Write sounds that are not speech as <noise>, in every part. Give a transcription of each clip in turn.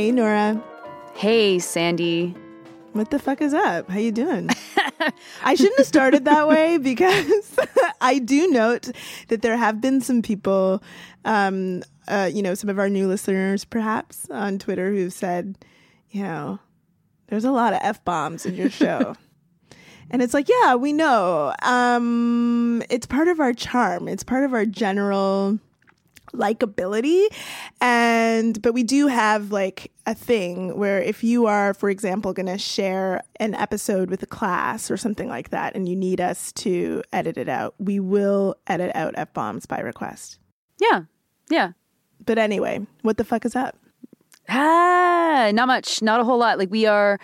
Hey Nora, Hey, Sandy. what the fuck is up? How you doing? <laughs> I shouldn't have started that way because <laughs> I do note that there have been some people, um, uh, you know, some of our new listeners perhaps on Twitter who've said, you know, there's a lot of f bombs in your show. <laughs> And it's like, yeah, we know. Um, it's part of our charm. It's part of our general likability and but we do have like a thing where if you are for example going to share an episode with a class or something like that and you need us to edit it out we will edit out f-bombs by request Yeah. Yeah. but anyway what the fuck is up Ah, not much, not a whole lot. Like we are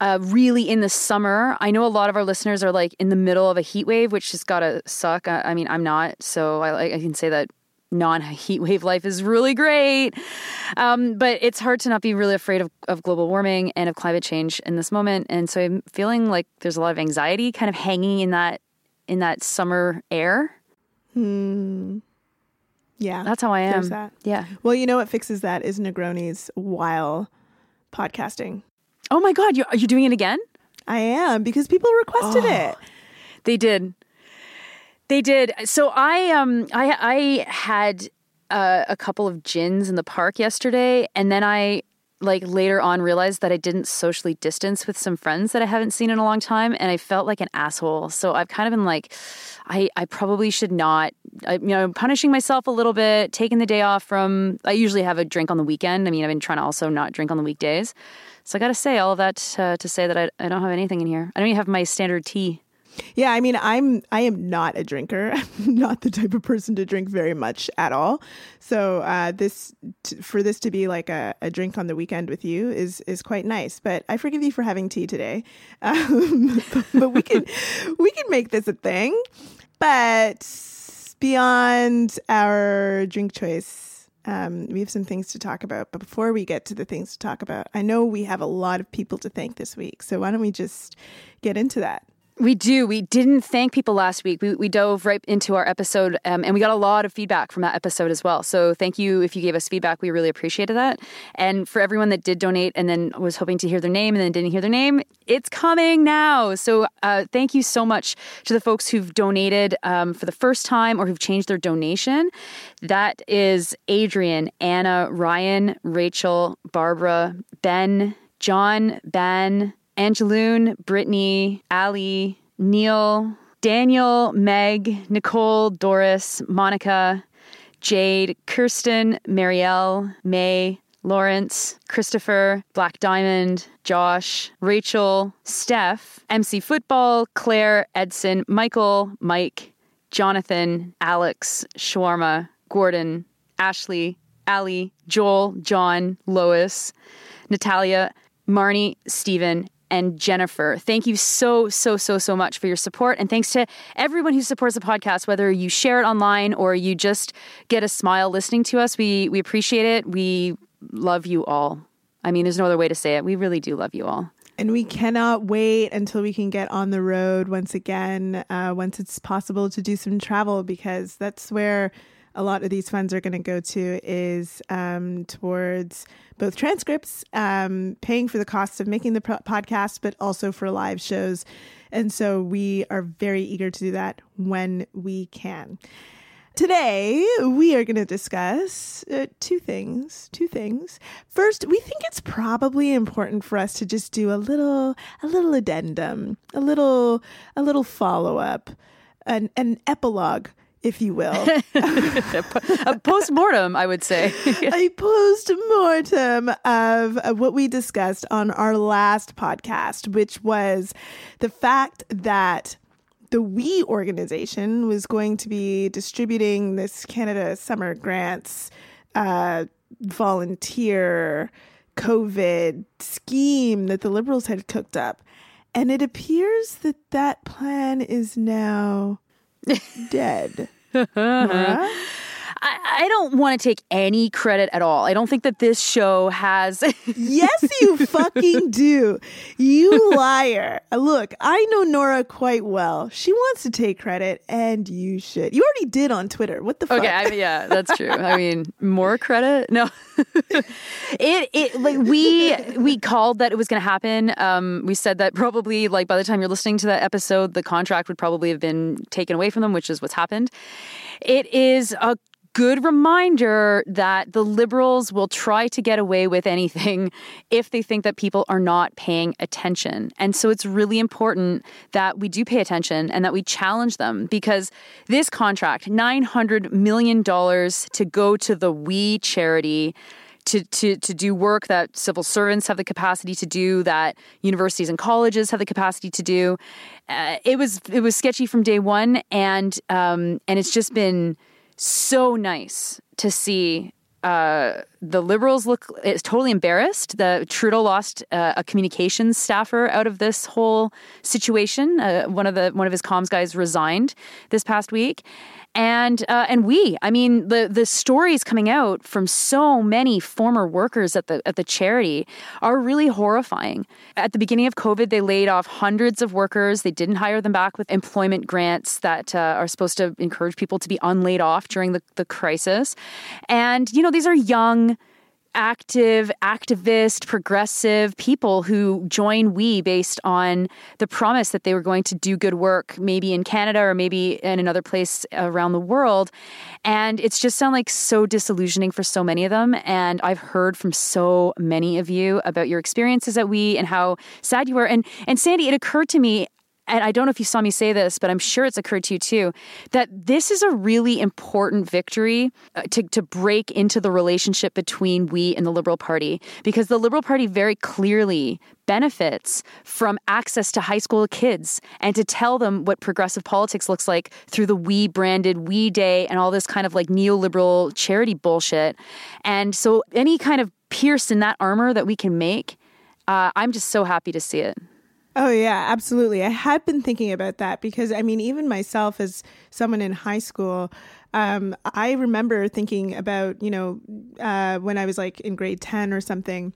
uh, really in the summer. I know a lot of our listeners are like in the middle of a heat wave, which has got to suck. I, I mean, I'm not, so I, like I can say that non heat wave life is really great. Um, but it's hard to not be really afraid of, of global warming and of climate change in this moment. And so I'm feeling like there's a lot of anxiety kind of hanging in that in that summer air. yeah That's how I am. That. Yeah. well you know what fixes that is negronis while podcasting Oh my God, you are you doing it again? i am because people requested it They did. They did. So I um I I had uh, a couple of gins in the park yesterday, and then I like later on realized that I didn't socially distance with some friends that I haven't seen in a long time, and I felt like an asshole. So I've kind of been like, I I probably should not. I, you know, punishing myself a little bit, taking the day off from. I usually have a drink on the weekend. I mean, I've been trying to also not drink on the weekdays. So I got to say all of that uh, to say that I, I don't have anything in here. I don't even have my standard tea. Yeah, I mean, I'm I am not a drinker. <laughs> I'm not the type of person to drink very much at all. So uh, this t- for this to be like a, a drink on the weekend with you is is quite nice. But I forgive you for having tea today. <laughs> Um, but we can <laughs> we can make this a thing. But beyond our drink choice, um, we have some things to talk about. But before we get to the things to talk about, I know we have a lot of people to thank this week. So why don't we just get into that? We do. We didn't thank people last week. We, we dove right into our episode um, and we got a lot of feedback from that episode as well. So thank you if you gave us feedback. We really appreciated that. And for everyone that did donate and then was hoping to hear their name and then didn't hear their name, it's coming now. So uh, thank you so much to the folks who've donated um, for the first time or who've changed their donation. That is Adrian, Anna, Ryan, Rachel, Barbara, Ben, John, Ben, Angeloon, Brittany, Ali, Neil, Daniel, Meg, Nicole, Doris, Monica, Jade, Kirsten, Marielle, May, Lawrence, Christopher, Black Diamond, Josh, Rachel, Steph, MC Football, Claire, Edson, Michael, Mike, Jonathan, Alex, Shawarma, Gordon, Ashley, Ali, Joel, John, Lois, Natalia, Marnie, Stephen, and Jennifer. Thank you so, so, so, so much for your support. And thanks to everyone who supports the podcast, whether you share it online or you just get a smile listening to us. We we appreciate it. We love you all. I mean, there's no other way to say it. We really do love you all. And we cannot wait until we can get on the road once again, uh, once it's possible to do some travel, because that's where a lot of these funds are going to go to is um, towards both transcripts, um, paying for the costs of making the pro- podcast, but also for live shows. And so we are very eager to do that when we can. Today, we are going to discuss uh, two things. Two things. First, we think it's probably important for us to just do a little, a little addendum, a little, a little follow up, an an epilogue, if you will, <laughs> A post mortem, I would say. <laughs> a post mortem of, of what we discussed on our last podcast, which was the fact that the We organization was going to be distributing this Canada Summer Grants uh, volunteer COVID scheme that the Liberals had cooked up. And it appears that that plan is now <laughs> dead. Nora? I, I don't want to take any credit at all. I don't think that this show has. <laughs> yes, you fucking do. You liar. Look, I know Nora quite well. She wants to take credit, and you should. You already did on Twitter. What the fuck? Okay, I mean, yeah, that's true. I <laughs> mean, more credit? No. <laughs> it it like we we called that it was going to happen. Um, we said that probably like by the time you're listening to that episode, the contract would probably have been taken away from them, which is what's happened. It is a good reminder that the liberals will try to get away with anything if they think that people are not paying attention. And so it's really important that we do pay attention and that we challenge them because this contract, $900 million to go to the We charity. To, to, to do work that civil servants have the capacity to do, that universities and colleges have the capacity to do. Uh, it was it was sketchy from day one, and um, and it's just been so nice to see uh, the liberals look is totally embarrassed. The Trudeau lost uh, a communications staffer out of this whole situation. Uh, one of the one of his comms guys resigned this past week, and uh, and we, I mean, the the stories coming out from so many former workers at the at the charity are really horrifying. At the beginning of COVID, they laid off hundreds of workers. They didn't hire them back with employment grants that uh, are supposed to encourage people to be unlaid off during the, the crisis. And you know, these are young active, activist, progressive people who join We based on the promise that they were going to do good work, maybe in Canada or maybe in another place around the world. And it's just sound like so disillusioning for so many of them. And I've heard from so many of you about your experiences at We and how sad you were. And and Sandy, it occurred to me and I don't know if you saw me say this, but I'm sure it's occurred to you too, that this is a really important victory uh, to, to break into the relationship between we and the Liberal Party, because the Liberal Party very clearly benefits from access to high school kids and to tell them what progressive politics looks like through the we branded we day and all this kind of like neoliberal charity bullshit. And so any kind of pierce in that armor that we can make, uh, I'm just so happy to see it. Oh, yeah, absolutely. I had been thinking about that because, I mean, even myself as someone in high school, um, I remember thinking about, you know, uh, when I was like in grade 10 or something,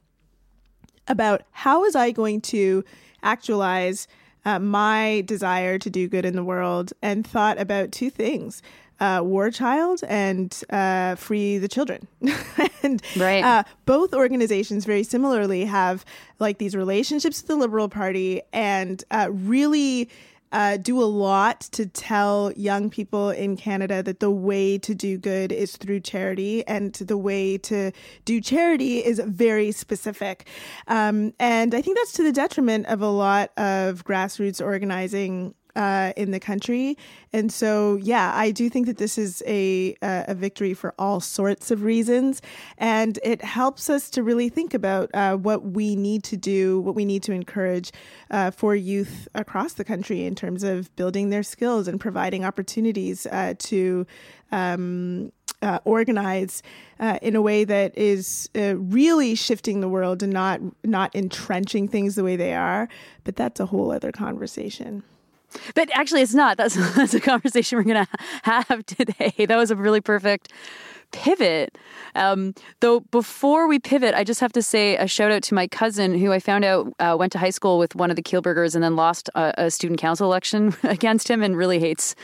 about how was I going to actualize uh, my desire to do good in the world and thought about two things uh, War Child and uh, Free the Children. <laughs> and right. uh, both organizations very similarly have like these relationships with the Liberal Party and uh, really. Uh, do a lot to tell young people in Canada that the way to do good is through charity, and the way to do charity is very specific. Um, and I think that's to the detriment of a lot of grassroots organizing uh, in the country. And so, yeah, I do think that this is a, a victory for all sorts of reasons. And it helps us to really think about uh, what we need to do, what we need to encourage uh, for youth across the country in terms of building their skills and providing opportunities uh, to. Um, uh, organize uh, in a way that is uh, really shifting the world and not not entrenching things the way they are. But that's a whole other conversation. But actually, it's not. That's <laughs> that's a conversation we're gonna have today. That was a really perfect pivot. Um, though before we pivot, I just have to say a shout out to my cousin who I found out uh, went to high school with one of the Kielburgers and then lost a, a student council election <laughs> against him and really hates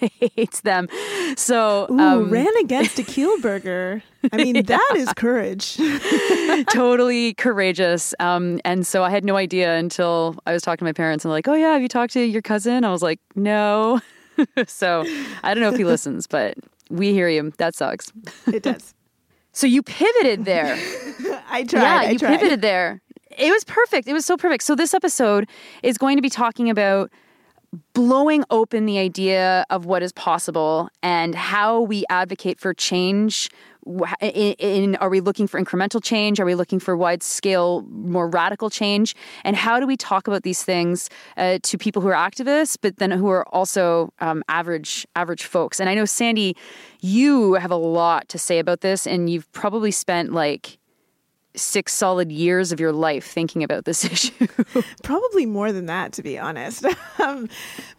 hates them. So Ooh, um, ran against a Kielburger. I mean, <laughs> yeah. that is courage. <laughs> totally courageous. Um, and so I had no idea until I was talking to my parents and like, oh yeah, have you talked to your cousin? I was like, no. <laughs> so I don't know if he listens, but we hear you. That sucks. It does. So you pivoted there. I tried. Yeah, I you tried. pivoted there. It was perfect. It was so perfect. So this episode is going to be talking about blowing open the idea of what is possible and how we advocate for change. In, in, are we looking for incremental change? Are we looking for wide scale more radical change? And how do we talk about these things uh, to people who are activists but then who are also um, average average folks? And i know sandy you have a lot to say about this and you've probably spent like six solid years of your life thinking about this <laughs> issue. Probably more than that, to be honest. <laughs> um,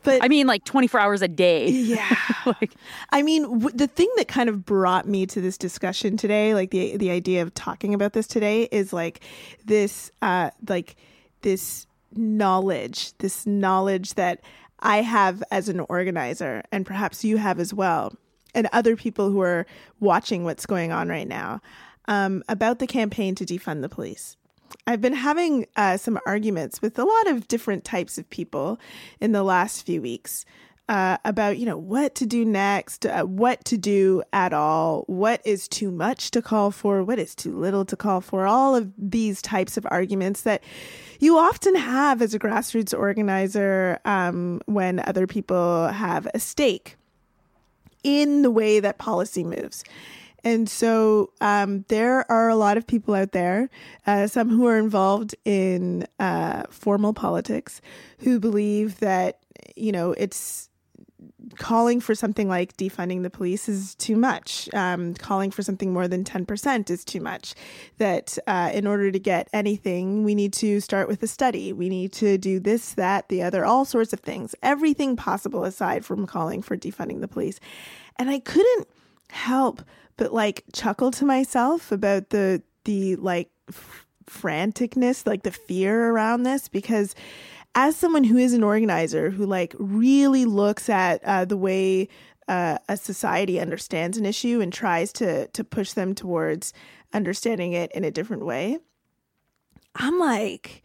but I mean, like 24 hours a day. Yeah. <laughs> like, I mean, w- the thing that kind of brought me to this discussion today, like the the idea of talking about this today, is like this, uh, like this knowledge, this knowledge that I have as an organizer, and perhaps you have as well, and other people who are watching what's going on right now um, about the campaign to defund the police. I've been having uh, some arguments with a lot of different types of people in the last few weeks uh, about you know what to do next, uh, what to do at all, what is too much to call for, what is too little to call for. All of these types of arguments that you often have as a grassroots organizer um, when other people have a stake in the way that policy moves. And so um, there are a lot of people out there, uh, some who are involved in uh, formal politics, who believe that, you know, it's calling for something like defunding the police is too much. Um, calling for something more than 10% is too much. That uh, in order to get anything, we need to start with a study. We need to do this, that, the other, all sorts of things, everything possible aside from calling for defunding the police. And I couldn't help but like chuckle to myself about the, the like, f- franticness, like the fear around this, because as someone who is an organizer who like really looks at uh, the way uh, a society understands an issue and tries to to push them towards understanding it in a different way i'm like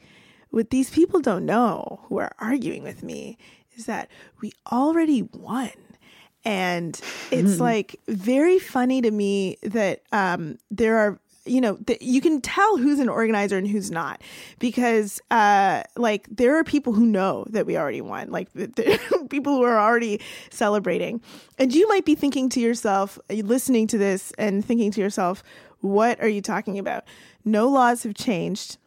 what these people don't know who are arguing with me is that we already won and it's like very funny to me that um, there are you know th- you can tell who's an organizer and who's not because uh like there are people who know that we already won like the <laughs> people who are already celebrating. And you might be thinking to yourself listening to this and thinking to yourself what are you talking about? No laws have changed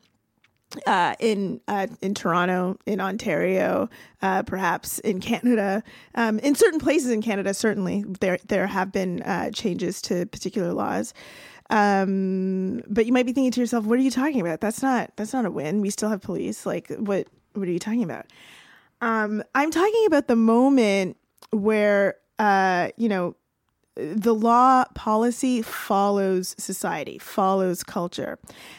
uh, in uh, in Toronto, in Ontario, uh, perhaps in Canada, um, in certain places in Canada, certainly there there have been uh, changes to particular laws. Um, but you might be thinking to yourself, "What are you talking about? That's not that's not a win. We still have police. Like, what what are you talking about?" Um, I'm talking about the moment where uh, you know the law policy follows society, follows culture.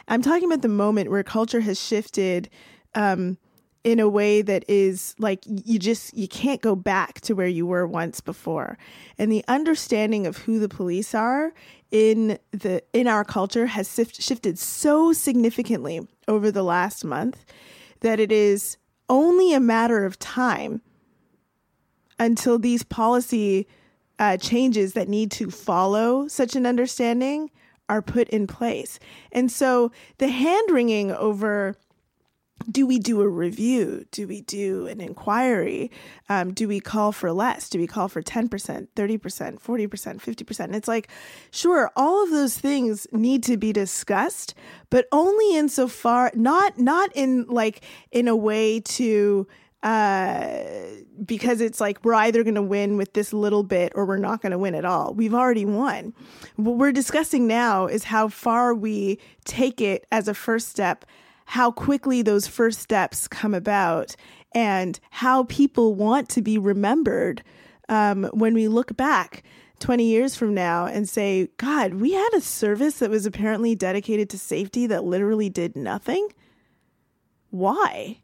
I'm talking about the moment where culture has shifted um, in a way that is like you just you can't go back to where you were once before. And the understanding of who the police are in the in our culture has sift, shifted so significantly over the last month that it is only a matter of time until these policy uh, changes that need to follow such an understanding are put in place. And so the hand wringing over do we do a review? Do we do an inquiry? Um, do we call for less? Do we call for 10%, 30%, 40%, 50%? It's like, sure, all of those things need to be discussed, but only insofar, not, not in like, in a way to, uh, because it's like we're either going to win with this little bit or we're not going to win at all. We've already won. What we're discussing now is how far we take it as a first step, how quickly those first steps come about, and how people want to be remembered um, when we look back. 20 years from now and say, God, we had a service that was apparently dedicated to safety that literally did nothing. Why?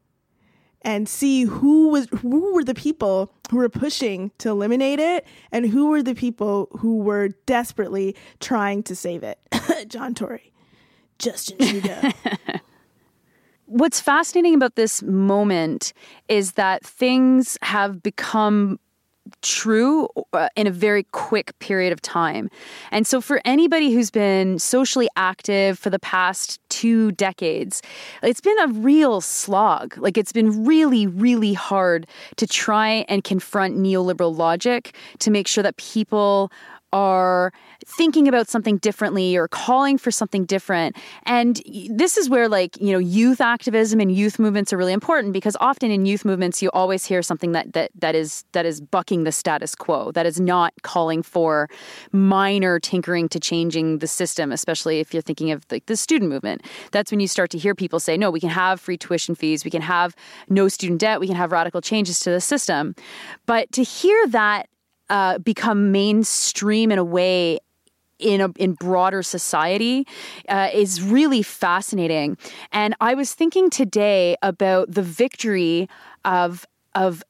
And see who was who were the people who were pushing to eliminate it and who were the people who were desperately trying to save it. <laughs> John Tory, Justin Trudeau. <laughs> What's fascinating about this moment is that things have become true uh, in a very quick period of time. And so, for anybody who's been socially active for the past two decades, it's been a real slog. Like, it's been really, really hard to try and confront neoliberal logic to make sure that people are thinking about something differently or calling for something different. And this is where, like, you know, youth activism and youth movements are really important because often in youth movements, you always hear something that, that, that is that is bucking the status quo, that is not calling for minor tinkering to changing the system, especially if you're thinking of like the student movement. That's when you start to hear people say, no, we can have free tuition fees, we can have no student debt, we can have radical changes to the system. But to hear that uh, become mainstream in a way in a, in broader society uh, is really fascinating. And I was thinking today about the victory of of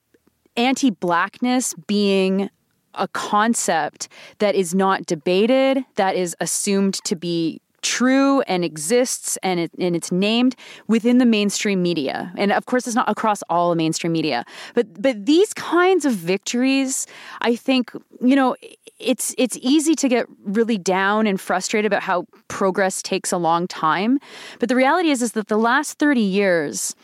anti-blackness being a concept that is not debated, that is assumed to be true and exists and, it, and it's named within the mainstream media. And of course, it's not across all the mainstream media. But but these kinds of victories, I think, you know, it's it's easy to get really down and frustrated about how progress takes a long time. But the reality is is that the last 30 years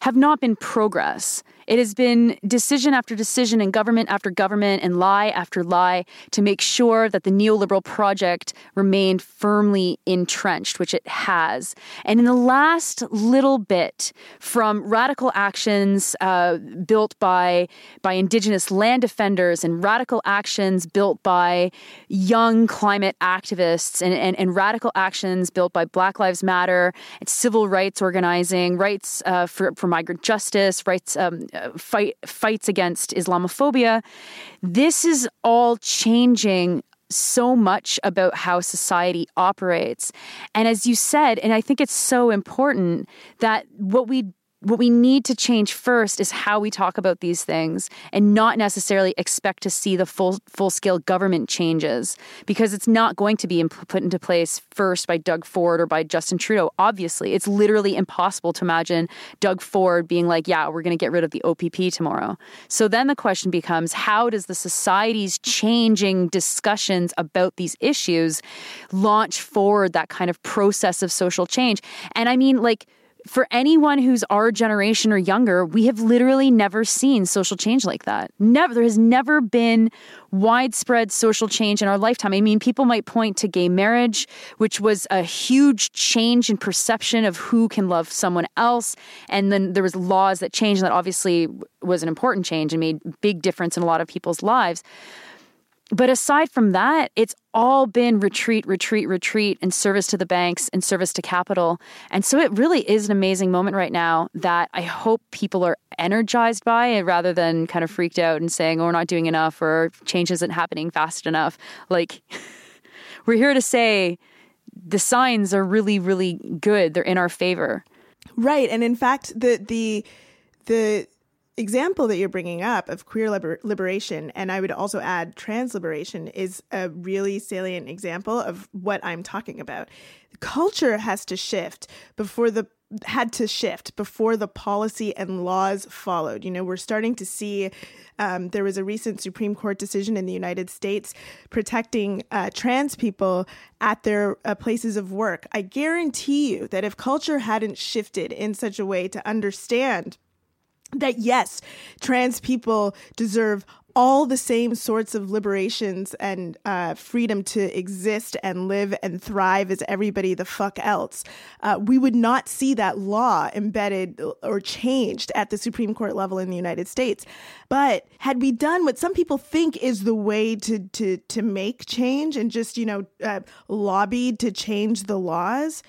have not been progress. It has been decision after decision and government after government and lie after lie to make sure that the neoliberal project remained firmly entrenched, which it has. And in the last little bit, from radical actions uh, built by by indigenous land defenders and radical actions built by young climate activists and, and, and radical actions built by Black Lives Matter, and civil rights organizing, rights uh, for, for migrant justice, rights um, fight fights against Islamophobia. This is all changing so much about how society operates. And as you said, and I think it's so important that what we what we need to change first is how we talk about these things and not necessarily expect to see the full full scale government changes because it's not going to be put into place first by Doug Ford or by Justin Trudeau obviously. It's literally impossible to imagine Doug Ford being like yeah we're going to get rid of the OPP tomorrow. So then the question becomes how does the society's changing discussions about these issues launch forward that kind of process of social change? And i mean like for anyone who's our generation or younger, we have literally never seen social change like that. Never, there has never been widespread social change in our lifetime. I mean, people might point to gay marriage, which was a huge change in perception of who can love someone else, and then there was laws that changed. And that obviously was an important change and made big difference in a lot of people's lives. But aside from that, it's all been retreat, retreat, retreat, and service to the banks and service to capital. And so it really is an amazing moment right now that I hope people are energized by it rather than kind of freaked out and saying, oh, we're not doing enough or change isn't happening fast enough. Like, <laughs> we're here to say the signs are really, really good. They're in our favor. Right. And in fact, the, the, the, example that you're bringing up of queer liber- liberation, and I would also add trans liberation, is a really salient example of what I'm talking about. Culture has to shift before the had to shift before the policy and laws followed. You know, we're starting to see um, there was a recent Supreme Court decision in the United States protecting uh, trans people at their uh, places of work. I guarantee you that if culture hadn't shifted in such a way to understand that yes, trans people deserve all the same sorts of liberations and uh, freedom to exist and live and thrive as everybody the fuck else. Uh, we would not see that law embedded or changed at the Supreme Court level in the United States. But had we done what some people think is the way to to to make change and just you know uh, lobbied to change the laws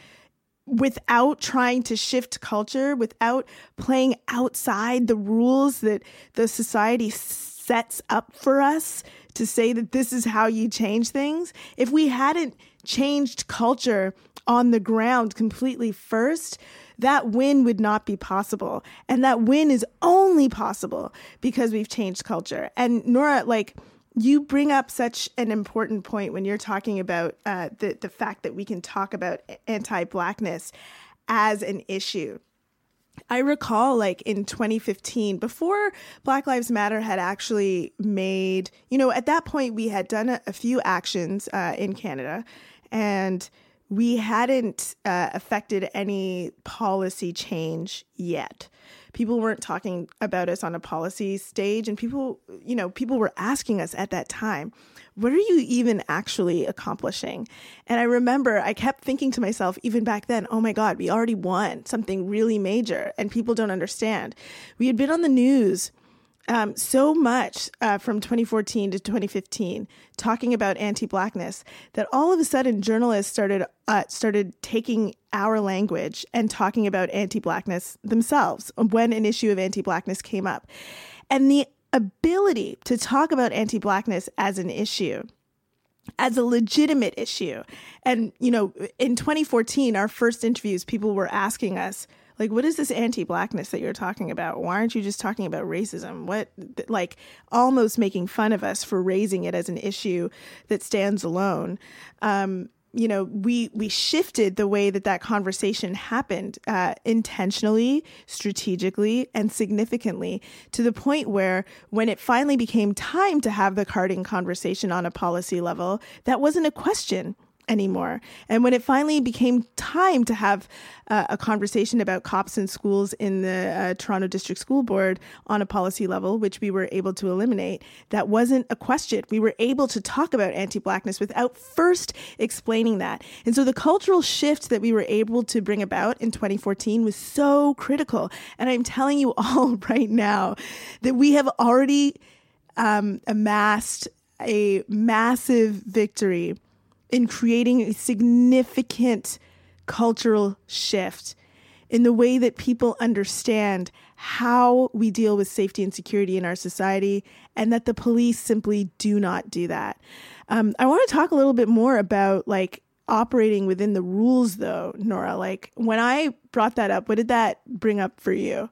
without trying to shift culture, without playing outside the rules that the society sets up for us to say that this is how you change things, if we hadn't changed culture on the ground completely first, that win would not be possible. And that win is only possible because we've changed culture. And Nora, like, you bring up such an important point when you're talking about uh, the the fact that we can talk about anti-blackness as an issue. I recall, like in 2015, before Black Lives Matter had actually made, you know, at that point we had done a, a few actions uh, in Canada, and we hadn't uh, affected any policy change yet. People weren't talking about us on a policy stage, and people, you know, people were asking us at that time, what are you even actually accomplishing? And I remember I kept thinking to myself, even back then, oh my God, we already won something really major, and people don't understand. We had been on the news um, so much uh, from 2014 to 2015 talking about anti-blackness that all of a sudden journalists started uh, started taking our language and talking about anti-blackness themselves when an issue of anti-blackness came up, and the ability to talk about anti-blackness as an issue as a legitimate issue. And, you know, in 2014, our first interviews, people were asking us, like what is this anti-blackness that you're talking about? Why aren't you just talking about racism? What like almost making fun of us for raising it as an issue that stands alone. Um, you know we we shifted the way that that conversation happened uh, intentionally strategically and significantly to the point where when it finally became time to have the carding conversation on a policy level that wasn't a question anymore. And when it finally became time to have uh, a conversation about cops and schools in the uh, Toronto District School Board on a policy level, which we were able to eliminate, that wasn't a question. We were able to talk about anti blackness without first explaining that. And so the cultural shift that we were able to bring about in 2014 was so critical. And I'm telling you <laughs> all right now that we have already um, amassed a massive victory in creating a significant cultural shift in the way that people understand how we deal with safety and security in our society, and that the police simply do not do that. Um, I want to talk a little bit more about like operating within the rules, though, Nora. Like when I brought that up, what did that bring up for you?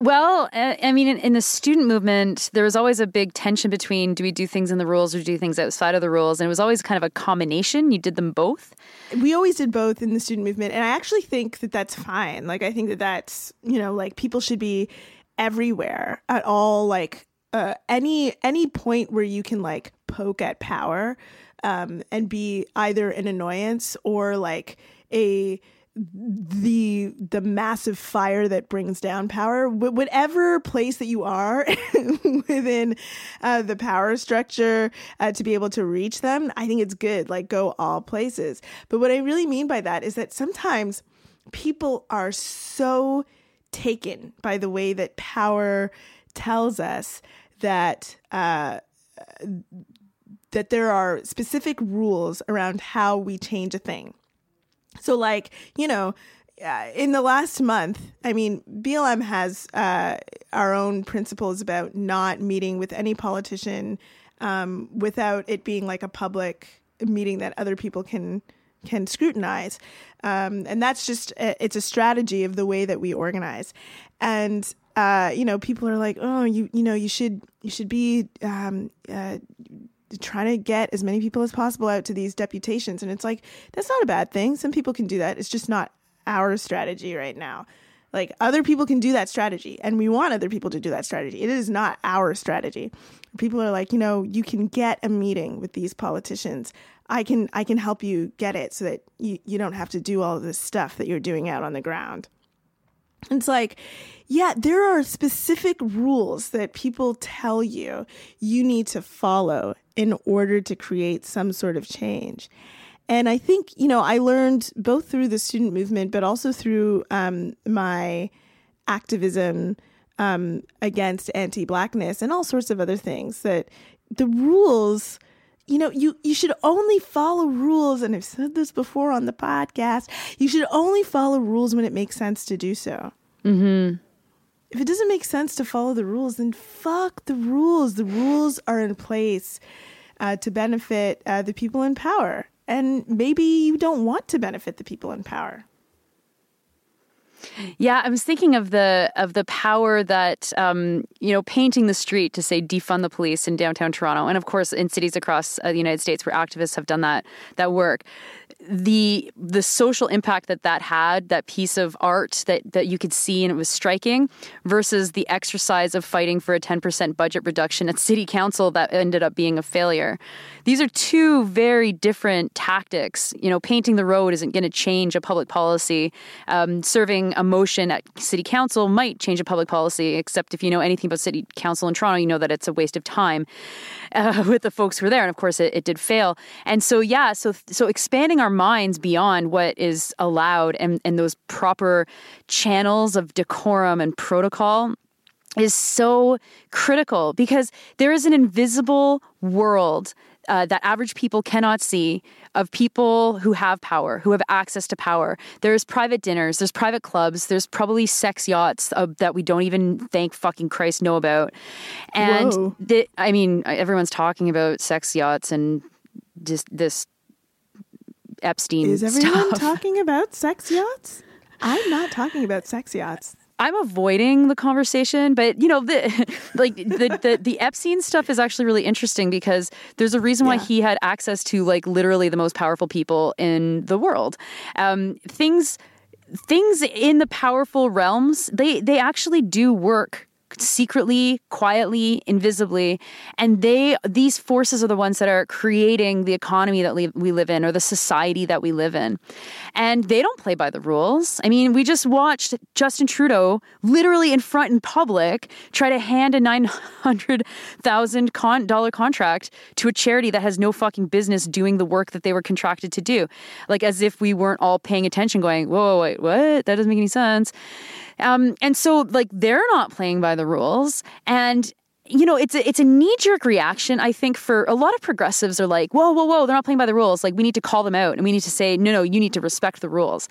Well, I mean, in, the student movement, there was always a big tension between do we do things in the rules or do things outside of the rules? And it was always kind of a combination. You did them both. We always did both in the student movement. And I actually think that that's fine. Like, I think that that's, you know, like people should be everywhere at all, like, uh, any any point where you can like poke at power um, and be either an annoyance or like a the the massive fire that brings down power whatever place that you are <laughs> within uh, the power structure uh, to be able to reach them i think it's good like go all places. But what i really mean by that is that sometimes people are so taken by the way that power tells us that uh, that there are specific rules around how we change a thing so, like, you know, uh, in the last month, I mean, BLM has uh, our own principles about not meeting with any politician um, without it being like a public meeting that other people can can scrutinize, um, and that's just uh, it's a strategy of the way that we organize, and. Uh, you know, people are like, oh, you, you know, you should, you should be um, uh, trying to get as many people as possible out to these deputations. And it's like, that's not a bad thing. Some people can do that. It's just not our strategy right now. Like other people can do that strategy, and we want other people to do that strategy. It is not our strategy. People are like, you know, you can get a meeting with these politicians. I can I can help you get it so that you, you don't have to do all this stuff that you're doing out on the ground. It's like, yeah, there are specific rules that people tell you you need to follow in order to create some sort of change. And I think, you know, I learned both through the student movement, but also through um, my activism um, against anti blackness and all sorts of other things that the rules you know, you, you should only follow rules. And I've said this before on the podcast. You should only follow rules when it makes sense to do so. Mm-hmm. If it doesn't make sense to follow the rules, then fuck the rules. The rules are in place uh, to benefit uh, the people in power. And maybe you don't want to benefit the people in power. Yeah, I was thinking of the of the power that um, you know painting the street to say defund the police in downtown Toronto, and of course in cities across uh, the United States where activists have done that that work. The the social impact that that had, that piece of art that that you could see and it was striking, versus the exercise of fighting for a ten percent budget reduction at city council that ended up being a failure. These are two very different tactics. You know, painting the road isn't going to change a public policy. Um, serving a motion at city council might change a public policy, except if you know anything about city council in Toronto, you know that it's a waste of time uh, <laughs> with the folks who are there. And of course, it, it did fail. And so, yeah, so so expanding our minds beyond what is allowed and, and those proper channels of decorum and protocol is so critical because there is an invisible world uh, that average people cannot see of people who have power, who have access to power. There's private dinners, there's private clubs, there's probably sex yachts uh, that we don't even thank fucking Christ know about. And the, I mean, everyone's talking about sex yachts and just this Epstein. Is everyone stuff. talking about sex yachts? I'm not talking about sex yachts. I'm avoiding the conversation, but you know, the <laughs> like the, the the Epstein stuff is actually really interesting because there's a reason why Yeah. he had access to like literally the most powerful people in the world. Um, things things in the powerful realms they they actually do work secretly quietly invisibly and they these forces are the ones that are creating the economy that we live in or the society that we live in. And they don't play by the rules. I mean we just watched justin trudeau literally in front in public try to hand a 900000 con- dollar contract to a charity that has no fucking business doing the work that they were contracted to do. Like as if we weren't all paying attention going whoa wait what? That doesn't make any sense um, and so like they're not playing by the rules. And you know it's a, it's a knee jerk reaction I think for a lot of progressives are like whoa whoa whoa they're not playing by the rules. Like we need to call them out and we need to say no no you need to respect the rules.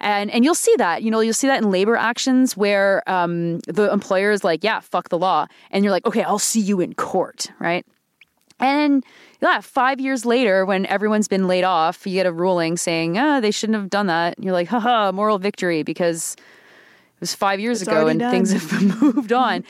And and you'll see that you know you'll see that in labor actions where um, the employer is like yeah fuck the law. And you're like okay I'll see you in court right? And yeah, five years later, when everyone's been laid off, you get a ruling saying, ah, they shouldn't have done that. And you're like, haha, moral victory because it was five years It's ago and done. things have <laughs> moved on.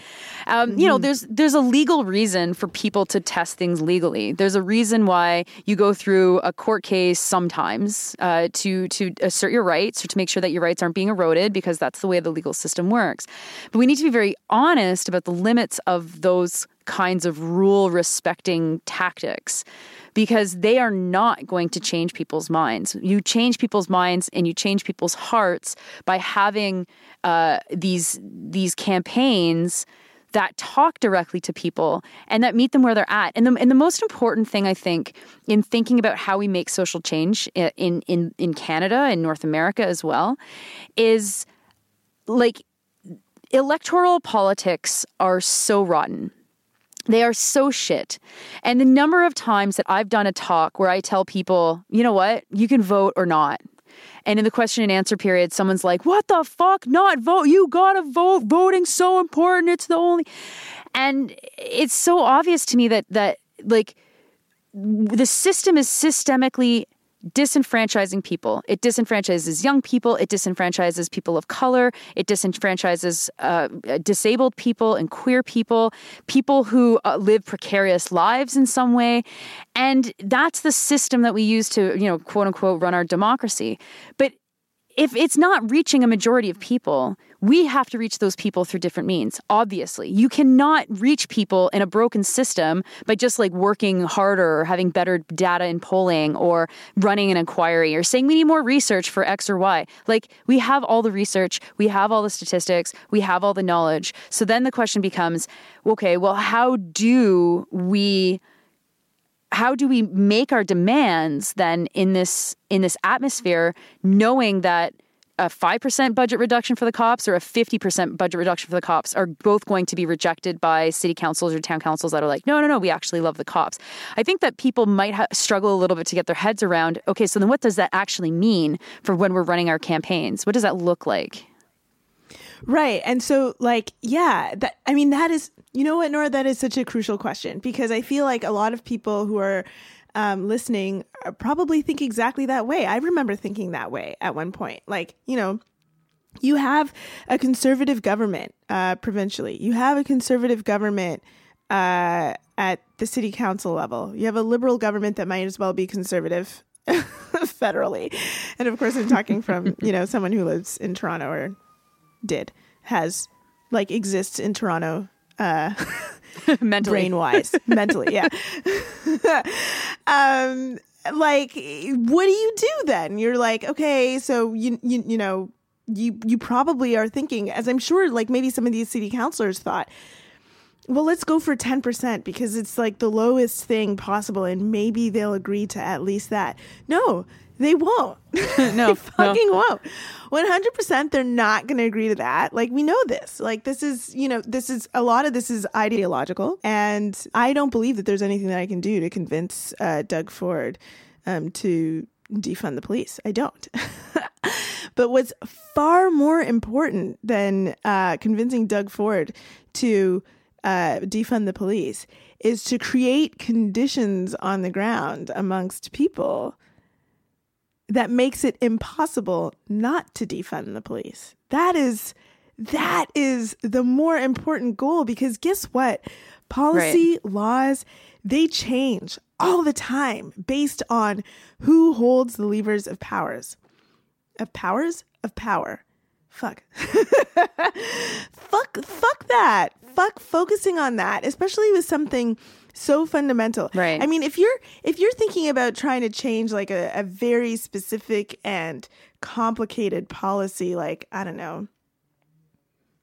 Um, You know, there's there's a legal reason for people to test things legally. There's a reason why you go through a court case sometimes uh, to to assert your rights or to make sure that your rights aren't being eroded because that's the way the legal system works. But we need to be very honest about the limits of those kinds of rule respecting tactics because they are not going to change people's minds. You change people's minds and you change people's hearts by having uh, these these campaigns that talk directly to people and that meet them where they're at. And the, and the most important thing I think in thinking about how we make social change in in in Canada and North America as well is like electoral politics are so rotten. They are so shit. And the number of times that I've done a talk where I tell people, you know what, you can vote or not. And in the question and answer period, someone's like, what the fuck, not vote? You gotta vote. Voting's so important. It's the only. And it's so obvious to me that, that like, the system is systemically disenfranchising people. It disenfranchises young people. It disenfranchises people of color. It disenfranchises uh, disabled people and queer people, people who uh, live precarious lives in some way. And that's the system that we use to, you know, quote unquote, run our democracy. But if it's not reaching a majority of people, we have to reach those people through different means. Obviously, you cannot reach people in a broken system by just like working harder or having better data in polling or running an inquiry or saying we need more research for X or Y. Like we have all the research, we have all the statistics, we have all the knowledge. So then the question becomes, okay, well, how do we how do we make our demands then in this in this atmosphere knowing that a 5% budget reduction for the cops or a 50% budget reduction for the cops are both going to be rejected by city councils or town councils that are like no no no we actually love the cops i think that people might ha- struggle a little bit to get their heads around okay so then what does that actually mean for when we're running our campaigns what does that look like Right. And so like, yeah, that I mean that is you know what, Nora, that is such a crucial question because I feel like a lot of people who are um, listening probably think exactly that way. I remember thinking that way at one point. Like, you know, you have a conservative government uh, provincially. You have a conservative government uh, at the city council level. You have a liberal government that might as well be conservative <laughs> federally. And of course, I'm talking from <laughs> you know someone who lives in Toronto or did has like exists in Toronto. Uh, <laughs> mentally. brain wise, mentally, yeah. Um, like, what do you do then? You're like, okay, so you you you know, you you probably are thinking, as I'm sure, like maybe some of these city councilors thought. Well, let's go for 10% because it's like the lowest thing possible and maybe they'll agree to at least that. No, they won't. <laughs> <laughs> No, they fucking won't. 100% they're not going to agree to that. Like we know this. Like this is, you know, this is a lot of this is ideological and I don't believe that there's anything that I can do to convince uh, Doug Ford um, to defund the police. I don't. <laughs> but what's far more important than uh, convincing Doug Ford to uh, defund the police is to create conditions on the ground amongst people that makes it impossible not to defund the police. That is that is the more important goal because guess what? Policy, right. laws, they change all the time based on who holds the levers of powers. Of powers? Of power. Fuck. <laughs> fuck fuck that. Fuck focusing on that, especially with something so fundamental. Right. I mean, if you're if you're thinking about trying to change like a, a very specific and complicated policy, like I don't know,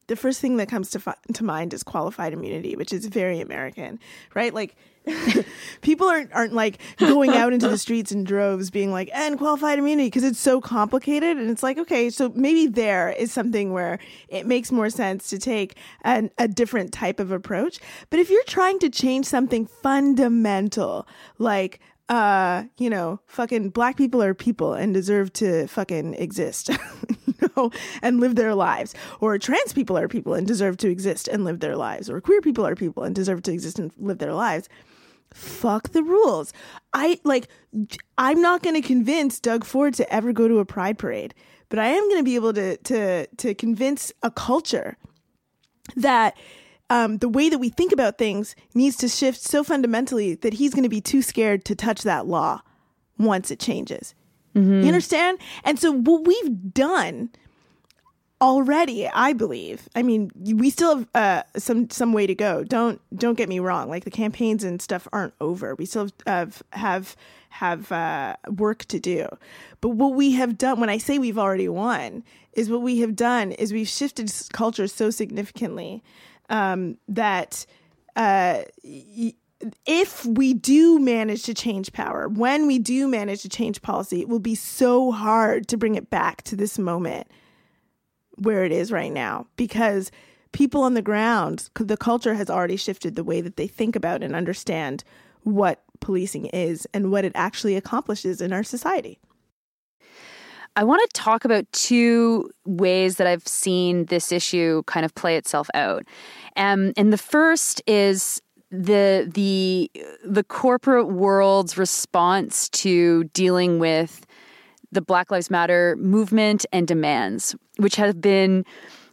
the first thing that comes to fi- to mind is qualified immunity, which is very American, right? Like <laughs> people aren't aren't like going out into the streets in droves being like and qualified immunity because it's so complicated and it's like okay so maybe there is something where it makes more sense to take an, a different type of approach but if you're trying to change something fundamental like uh you know fucking black people are people and deserve to fucking exist <laughs> you know and live their lives. Or trans people are people and deserve to exist and live their lives. Or queer people are people and deserve to exist and live their lives. Fuck the rules. I like I'm not going to convince Doug Ford to ever go to a pride parade, but I am going to be able to to to convince a culture that um, the way that we think about things needs to shift so fundamentally that he's going to be too scared to touch that law once it changes. Mm-hmm. You understand? And so what we've done already i believe i mean we still have uh, some some way to go don't don't get me wrong like the campaigns and stuff aren't over we still have have have uh, work to do but what we have done when i say we've already won is what we have done is we've shifted culture so significantly um, that uh, if we do manage to change power, when we do manage to change policy, it will be so hard to bring it back to this moment where it is right now because people on the ground, the culture has already shifted the way that they think about and understand what policing is and what it actually accomplishes in our society. I want to talk about two ways that I've seen this issue kind of play itself out. Um, and the first is the the the corporate world's response to dealing with the Black Lives Matter movement and demands, which have been,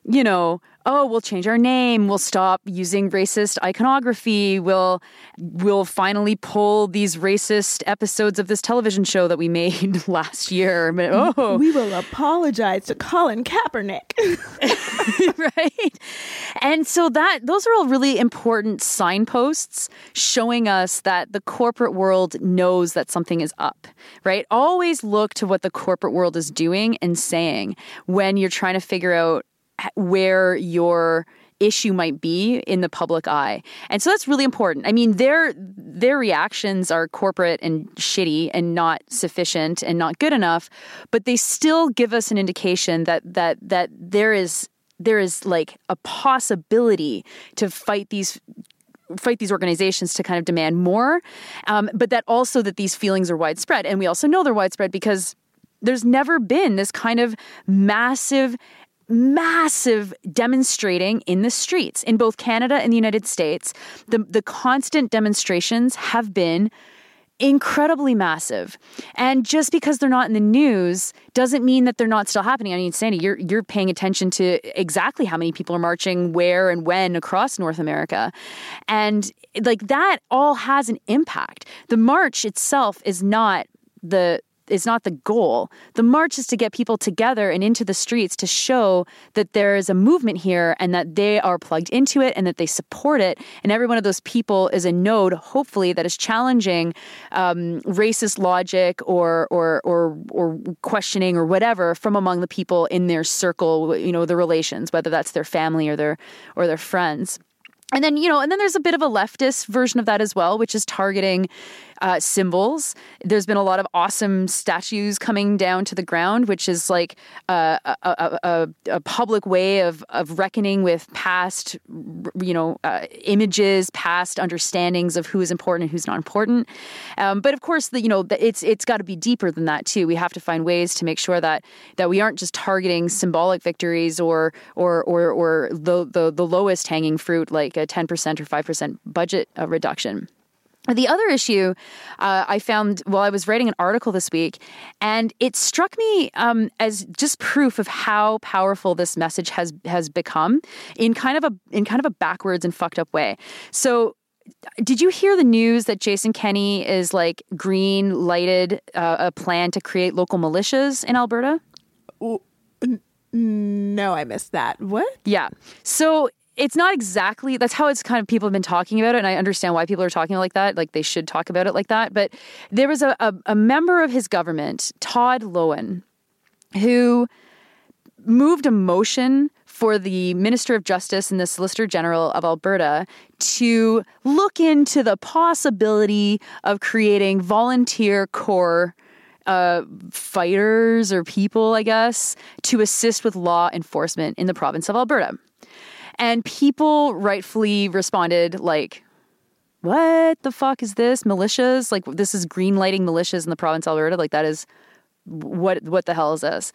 you know, oh, we'll change our name, we'll stop using racist iconography, we'll we'll finally pull these racist episodes of this television show that we made <laughs> last year. But, oh, we will apologize to Colin Kaepernick. <laughs> <laughs> right? And so that those are all really important signposts showing us that the corporate world knows that something is up, right? Always look to what the corporate world is doing and saying when you're trying to figure out where your issue might be in the public eye. And so that's really important. I mean, their their reactions are corporate and shitty and not sufficient and not good enough, but they still give us an indication that that that there is there is like a possibility to fight these fight these organizations to kind of demand more um, but that also that these feelings are widespread and we also know they're widespread because there's never been this kind of massive massive demonstrating in the streets in both Canada and the United States. The the constant demonstrations have been incredibly massive. And just because they're not in the news doesn't mean that they're not still happening. I mean, Sandy, you're you're paying attention to exactly how many people are marching where and when across North America. And like that all has an impact. The march itself is not the is not the goal. The march is to get people together and into the streets to show that there is a movement here and that they are plugged into it and that they support it. And every one of those people is a node, hopefully, that is challenging um, racist logic or or or or questioning or whatever from among the people in their circle. You know, the relations, whether that's their family or their or their friends. And then, you know, and then there's a bit of a leftist version of that as well, which is targeting uh, symbols. There's been a lot of awesome statues coming down to the ground, which is like a, a, a, a public way of, of reckoning with past, you know, uh, images, past understandings of who is important and who's not important. Um, but of course, the, you know, it's it's got to be deeper than that too. We have to find ways to make sure that that we aren't just targeting symbolic victories or or or, or the, the the lowest hanging fruit like a 10% or 5% budget uh, reduction. The other issue uh, I found while I was writing an article this week, and it struck me um, as just proof of how powerful this message has has become in kind of a in kind of a backwards and fucked up way. So did you hear the news that Jason Kenney is like green lighted uh, a plan to create local militias in Alberta? No, I missed that. What? Yeah. So it's not exactly that's how it's kind of people have been talking about it and i understand why people are talking like that like they should talk about it like that but there was a, a, a member of his government todd Loewen who moved a motion for the minister of justice and the solicitor general of alberta to look into the possibility of creating volunteer corps uh, fighters or people, I guess, to assist with law enforcement in the province of Alberta. And people rightfully responded like, what the fuck is this? Militias? Like this is green lighting militias in the province of Alberta? Like that is what what the hell is this?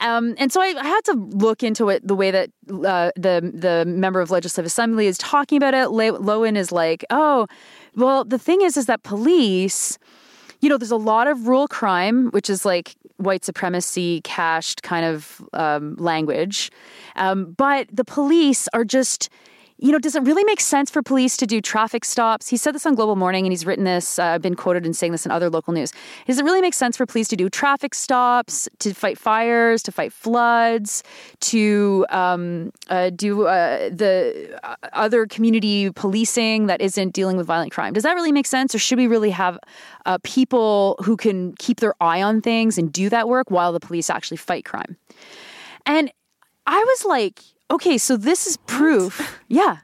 Um, and so I, I, had to look into it the way that uh, the the member of legislative assembly is talking about it. Loewen is like, oh, well, the thing is, is that police, you know, there's a lot of rural crime, which is like white supremacy cached kind of um, language. Um, but the police are just you know, does it really make sense for police to do traffic stops? He said this on Global Morning, and he's written this. Uh, been quoted in saying this in other local news. Does it really make sense for police to do traffic stops, to fight fires, to fight floods, to um, uh, do uh, the uh, other community policing that isn't dealing with violent crime? Does that really make sense, or should we really have uh, people who can keep their eye on things and do that work while the police actually fight crime? And I was like, Okay, so this is proof. <laughs> Yeah.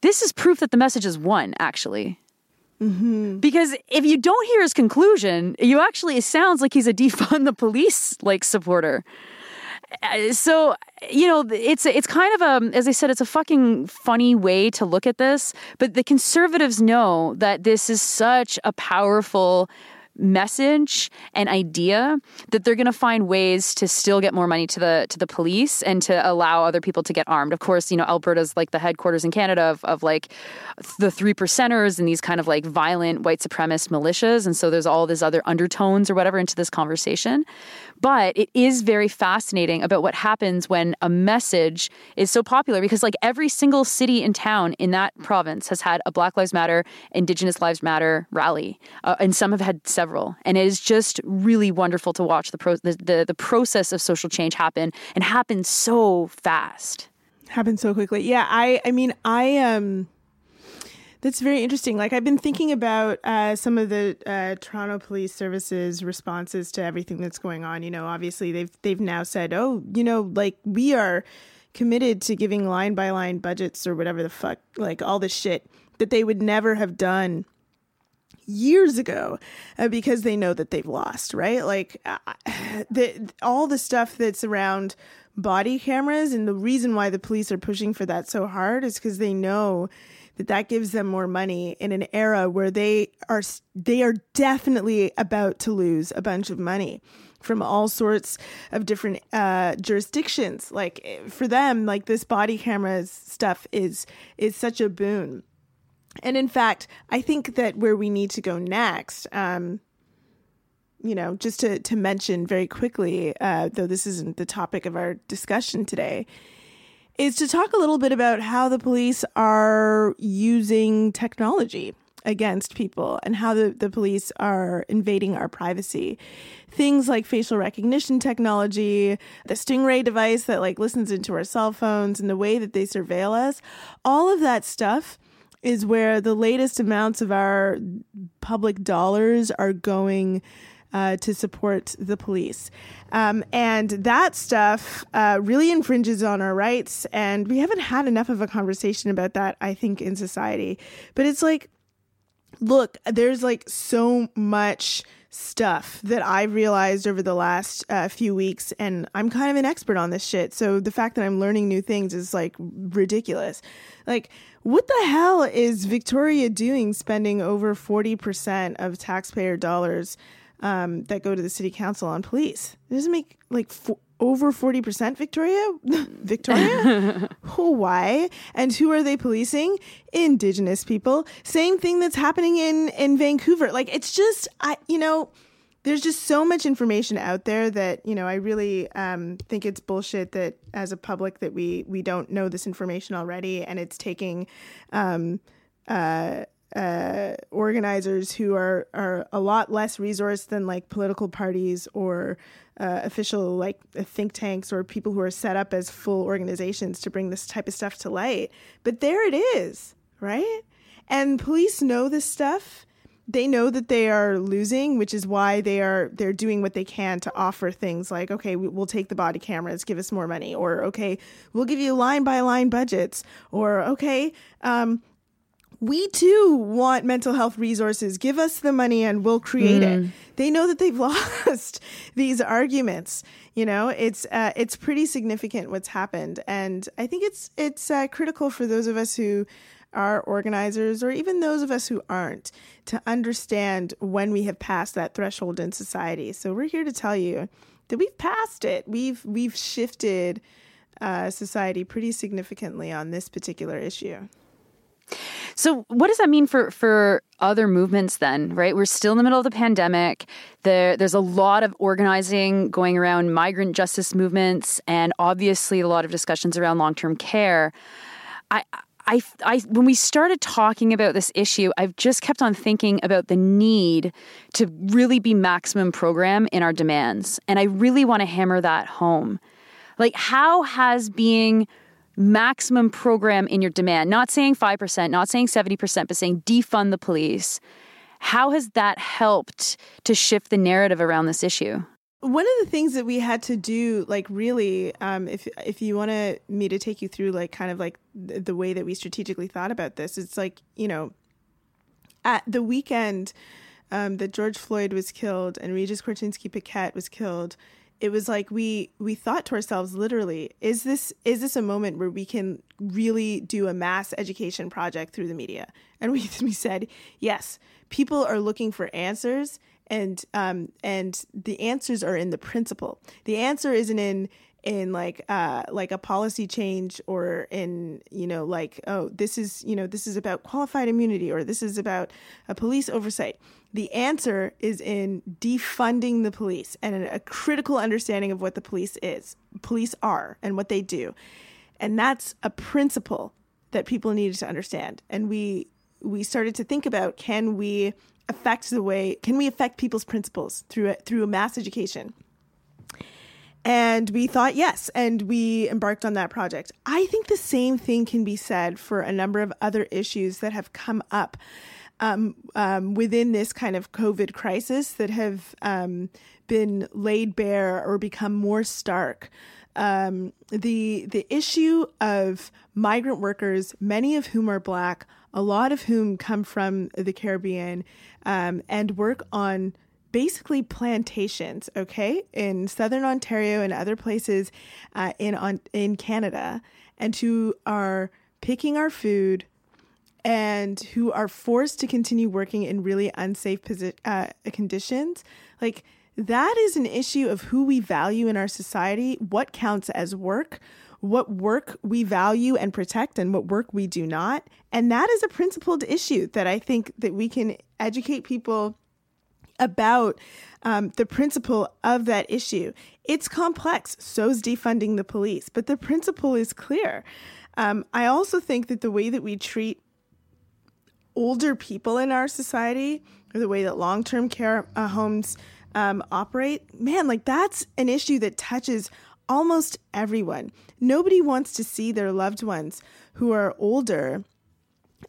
This is proof that the message is one, actually. Mm-hmm. Because if you don't hear his conclusion, you actually, it sounds like he's a <laughs> defund the police like supporter. Uh, so you know it's it's kind of a as I said it's a fucking funny way to look at this but the conservatives know that this is such a powerful message and idea that they're going to find ways to still get more money to the to the police and to allow other people to get armed. Of course, you know Alberta's like the headquarters in Canada of, of like the three percenters and these kind of like violent white supremacist militias, and so there's all these other undertones or whatever into this conversation. But it is very fascinating about what happens when a message is so popular because like every single city and town in that province has had a Black Lives Matter, Indigenous Lives Matter rally, uh, and some have had several. And it is just really wonderful to watch the, pro- the, the the process of social change happen and happen so fast. Happen so quickly. Yeah, I I mean I um that's very interesting. Like I've been thinking about uh, some of the uh, Toronto Police Services responses to everything that's going on. You know, obviously they've they've now said, oh, you know, like we are committed to giving line by line budgets or whatever the fuck, like all this shit that they would never have done years ago uh, because they know that they've lost, right? Like uh, the all the stuff that's around body cameras and the reason why the police are pushing for that so hard is because they know that that gives them more money in an era where they are they are definitely about to lose a bunch of money from all sorts of different uh, jurisdictions. Like for them, like this body cameras stuff is is such a boon. And in fact, I think that where we need to go next, um, you know, just to, to mention very quickly, uh, though this isn't the topic of our discussion today, is to talk a little bit about how the police are using technology against people and how the, the police are invading our privacy. Things like facial recognition technology, the Stingray device that like listens into our cell phones and the way that they surveil us, all of that stuff is where the latest amounts of our public dollars are going uh, to support the police. Um, and that stuff uh, really infringes on our rights. And we haven't had enough of a conversation about that, I think, in society. But it's like, look, there's like so much stuff that I've realized over the last uh, few weeks, and I'm kind of an expert on this shit. So the fact that I'm learning new things is like ridiculous. Like, what the hell is Victoria doing spending over 40% of taxpayer dollars um, that go to the city council on police? It doesn't make like over 40% Victoria? <laughs> Victoria? <laughs> Why? And who are they policing? Indigenous people. Same thing that's happening in, in Vancouver. Like, it's just, I, you know, there's just so much information out there that you know I really um, think it's bullshit that as a public that we we don't know this information already, and it's taking um, uh, uh, organizers who are are a lot less resourced than like political parties or uh, official like think tanks or people who are set up as full organizations to bring this type of stuff to light. But there it is, right? And police know this stuff they know that they are losing, which is why they are they're doing what they can to offer things like, okay, we'll take the body cameras, give us more money, or okay, we'll give you line by line budgets, or okay, um, we too want mental health resources. Give us the money and we'll create mm. it. They know that they've <laughs> lost these arguments. You know, it's uh, it's pretty significant what's happened, and I think it's it's uh, critical for those of us who our organizers, or even those of us who aren't, to understand when we have passed that threshold in society. So we're here to tell you that we've passed it. We've we've shifted uh, society pretty significantly on this particular issue. So, what does that mean for for other movements then? Right, we're still in the middle of the pandemic. There, there's a lot of organizing going around migrant justice movements, and obviously a lot of discussions around long term care. I I, I, when we started talking about this issue, I've just kept on thinking about the need to really be maximum program in our demands. And I really want to hammer that home. Like, how has being maximum program in your demand, not saying 5%, not saying 70%, but saying defund the police, how has that helped to shift the narrative around this issue? One of the things that we had to do like really um, if if you want me to take you through like kind of like the, the way that we strategically thought about this it's like you know at the weekend um, that George Floyd was killed and Regis Korchinski Paquet was killed it was like we we thought to ourselves literally is this is this a moment where we can really do a mass education project through the media? And we <laughs> we said yes. People are looking for answers and um and the answers are in the principle. The answer isn't in in like uh like a policy change or in you know like oh this is you know this is about qualified immunity or this is about a police oversight. The answer is in defunding the police and a critical understanding of what the police is police are and what they do. And that's a principle that people needed to understand. And we we started to think about can we affect the way can we affect people's principles through it through a mass education? And we thought yes and we embarked on that project. I think the same thing can be said for a number of other issues that have come up um, um, within this kind of covid crisis that have um, been laid bare or become more stark um, the the issue of migrant workers many of whom are black a lot of whom come from the Caribbean um, and work on basically plantations, okay, in southern Ontario and other places uh, in on, in Canada, and who are picking our food and who are forced to continue working in really unsafe posi- uh, conditions, like that is an issue of who we value in our society, what counts as work, what work we value and protect and what work we do not. And that is a principled issue that I think that we can educate people about um, the principle of that issue. It's complex, so is defunding the police, but the principle is clear. Um, I also think that the way that we treat older people in our society, or the way that long term care uh, homes um, operate, man, like that's an issue that touches almost everyone. Nobody wants to see their loved ones who are older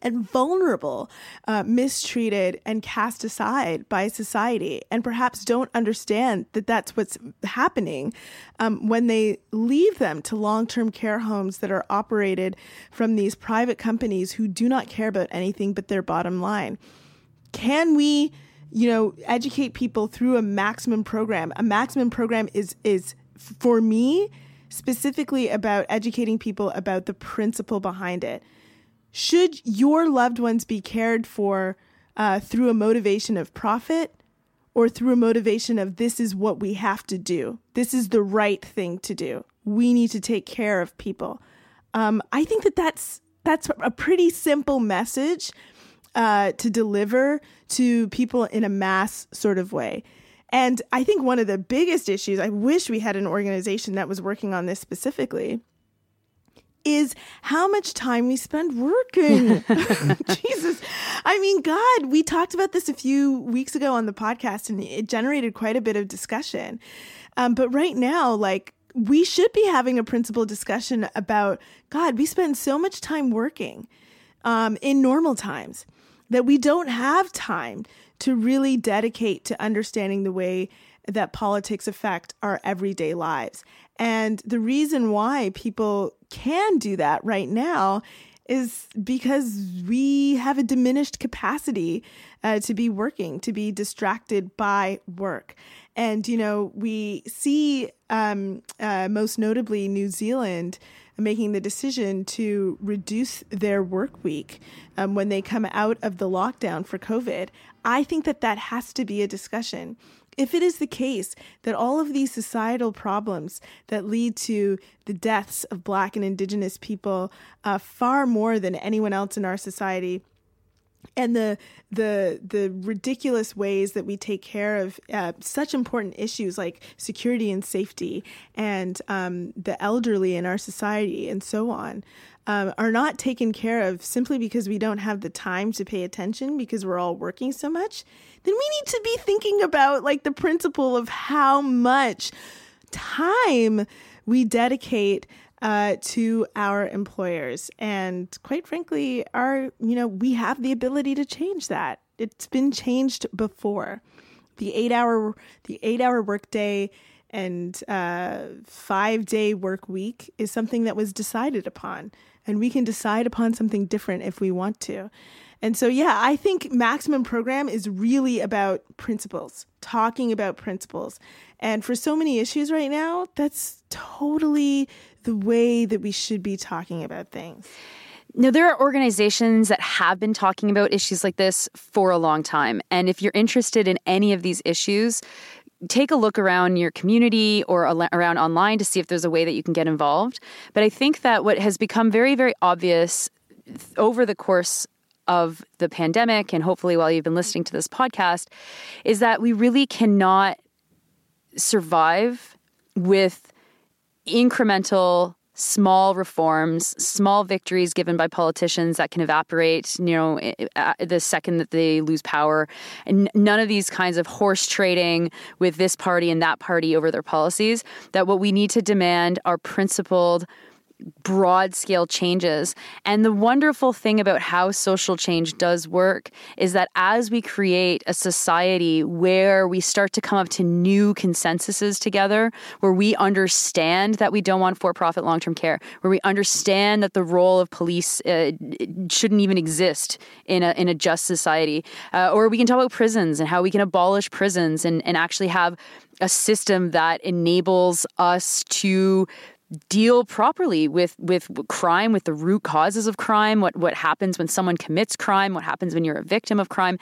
and vulnerable, uh, mistreated, and cast aside by society, and perhaps don't understand that that's what's happening um, when they leave them to long term care homes that are operated from these private companies who do not care about anything but their bottom line. Can we? You know, educate people through a maximum program. A maximum program is is for me specifically about educating people about the principle behind it should your loved ones be cared for uh, through a motivation of profit or through a motivation of this is what we have to do? This is the right thing to do. We need to take care of people. Um, I think that that's that's a pretty simple message uh, to deliver to people in a mass sort of way. And I think one of the biggest issues, I wish we had an organization that was working on this specifically, is how much time we spend working. <laughs> <laughs> Jesus. I mean, God, we talked about this a few weeks ago on the podcast and it generated quite a bit of discussion. Um, but right now, like, we should be having a principled discussion about God, we spend so much time working um, in normal times that we don't have time to really dedicate to understanding the way that politics affect our everyday lives. And the reason why people can do that right now is because we have a diminished capacity uh, to be working, to be distracted by work. And, you know, we see um, uh, most notably New Zealand making the decision to reduce their work week um, when they come out of the lockdown for COVID. I think that that has to be a discussion if it is the case that all of these societal problems that lead to the deaths of Black and Indigenous people uh, far more than anyone else in our society, and the the the ridiculous ways that we take care of uh, such important issues like security and safety and um, the elderly in our society and so on um, are not taken care of simply because we don't have the time to pay attention because we're all working so much then we need to be thinking about like the principle of how much time we dedicate uh, to our employers. And quite frankly, our, you know, we have the ability to change that. It's been changed before. The eight hour, the eight hour workday and uh, five day work week is something that was decided upon. And we can decide upon something different if we want to. And so, yeah, I think Maximum Program is really about principles, talking about principles. And for so many issues right now, that's totally the way that we should be talking about things. Now, there are organizations that have been talking about issues like this for a long time. And if you're interested in any of these issues, take a look around your community or around online to see if there's a way that you can get involved. But I think that what has become very, very obvious over the course of the pandemic, and hopefully while you've been listening to this podcast, is that we really cannot survive with incremental small reforms, small victories given by politicians that can evaporate, you know, uh, the second that they lose power. And none of these kinds of horse trading with this party and that party over their policies. That what we need to demand are principled broad scale changes. And the wonderful thing about how social change does work is that as we create a society where we start to come up to new consensuses together, where we understand that we don't want for profit long term care, where we understand that the role of police uh, shouldn't even exist in a, in a just society, uh, or we can talk about prisons and how we can abolish prisons and, and actually have a system that enables us to deal properly with with crime with the root causes of crime what what happens when someone commits crime what happens when you're a victim of crime.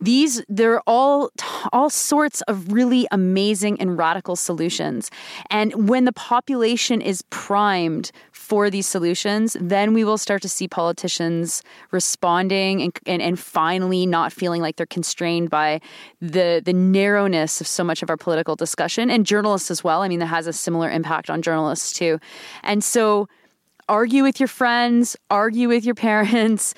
These they're all all sorts of really amazing and radical solutions. And when the population is primed for these solutions, then we will start to see politicians responding and, and, and finally not feeling like they're constrained by the the narrowness of so much of our political discussion and journalists as well. I mean, that has a similar impact on journalists too. And so argue with your friends, argue with your <laughs> parents,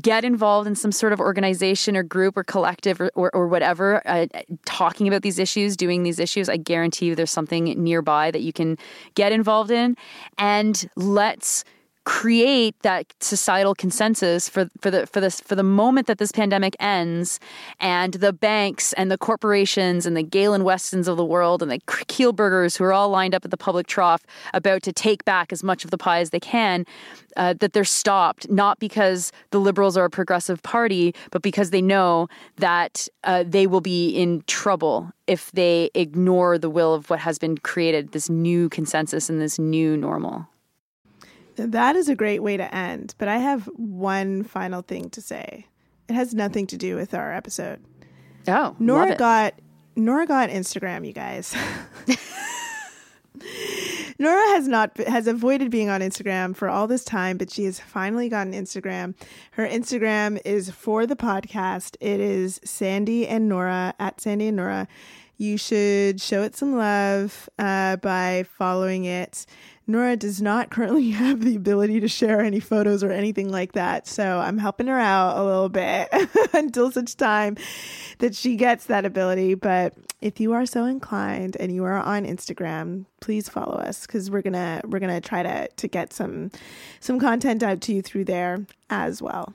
get involved in some sort of organization or group or collective or, or, or whatever, uh, talking about these issues, doing these issues, I guarantee you there's something nearby that you can get involved in. And let's create that societal consensus for for the for this for the moment that this pandemic ends and the banks and the corporations and the Galen Westons of the world and the Kielburgers who are all lined up at the public trough about to take back as much of the pie as they can uh, that they're stopped not because the liberals are a progressive party but because they know that uh, they will be in trouble if they ignore the will of what has been created this new consensus and this new normal that is a great way to end, but I have one final thing to say. It has nothing to do with our episode. Oh, Nora got Nora got Instagram, you guys. <laughs> Nora has not has avoided being on Instagram for all this time, but she has finally gotten Instagram. Her Instagram is for the podcast. It is Sandy and Nora at Sandy and Nora. You should show it some love uh, by following it. Nora does not currently <laughs> have the ability to share any photos or anything like that. So I'm helping her out a little bit <laughs> until such time that she gets that ability. But if you are so inclined and you are on Instagram, please follow us because we're gonna we're gonna try to to get some some content out to you through there as well.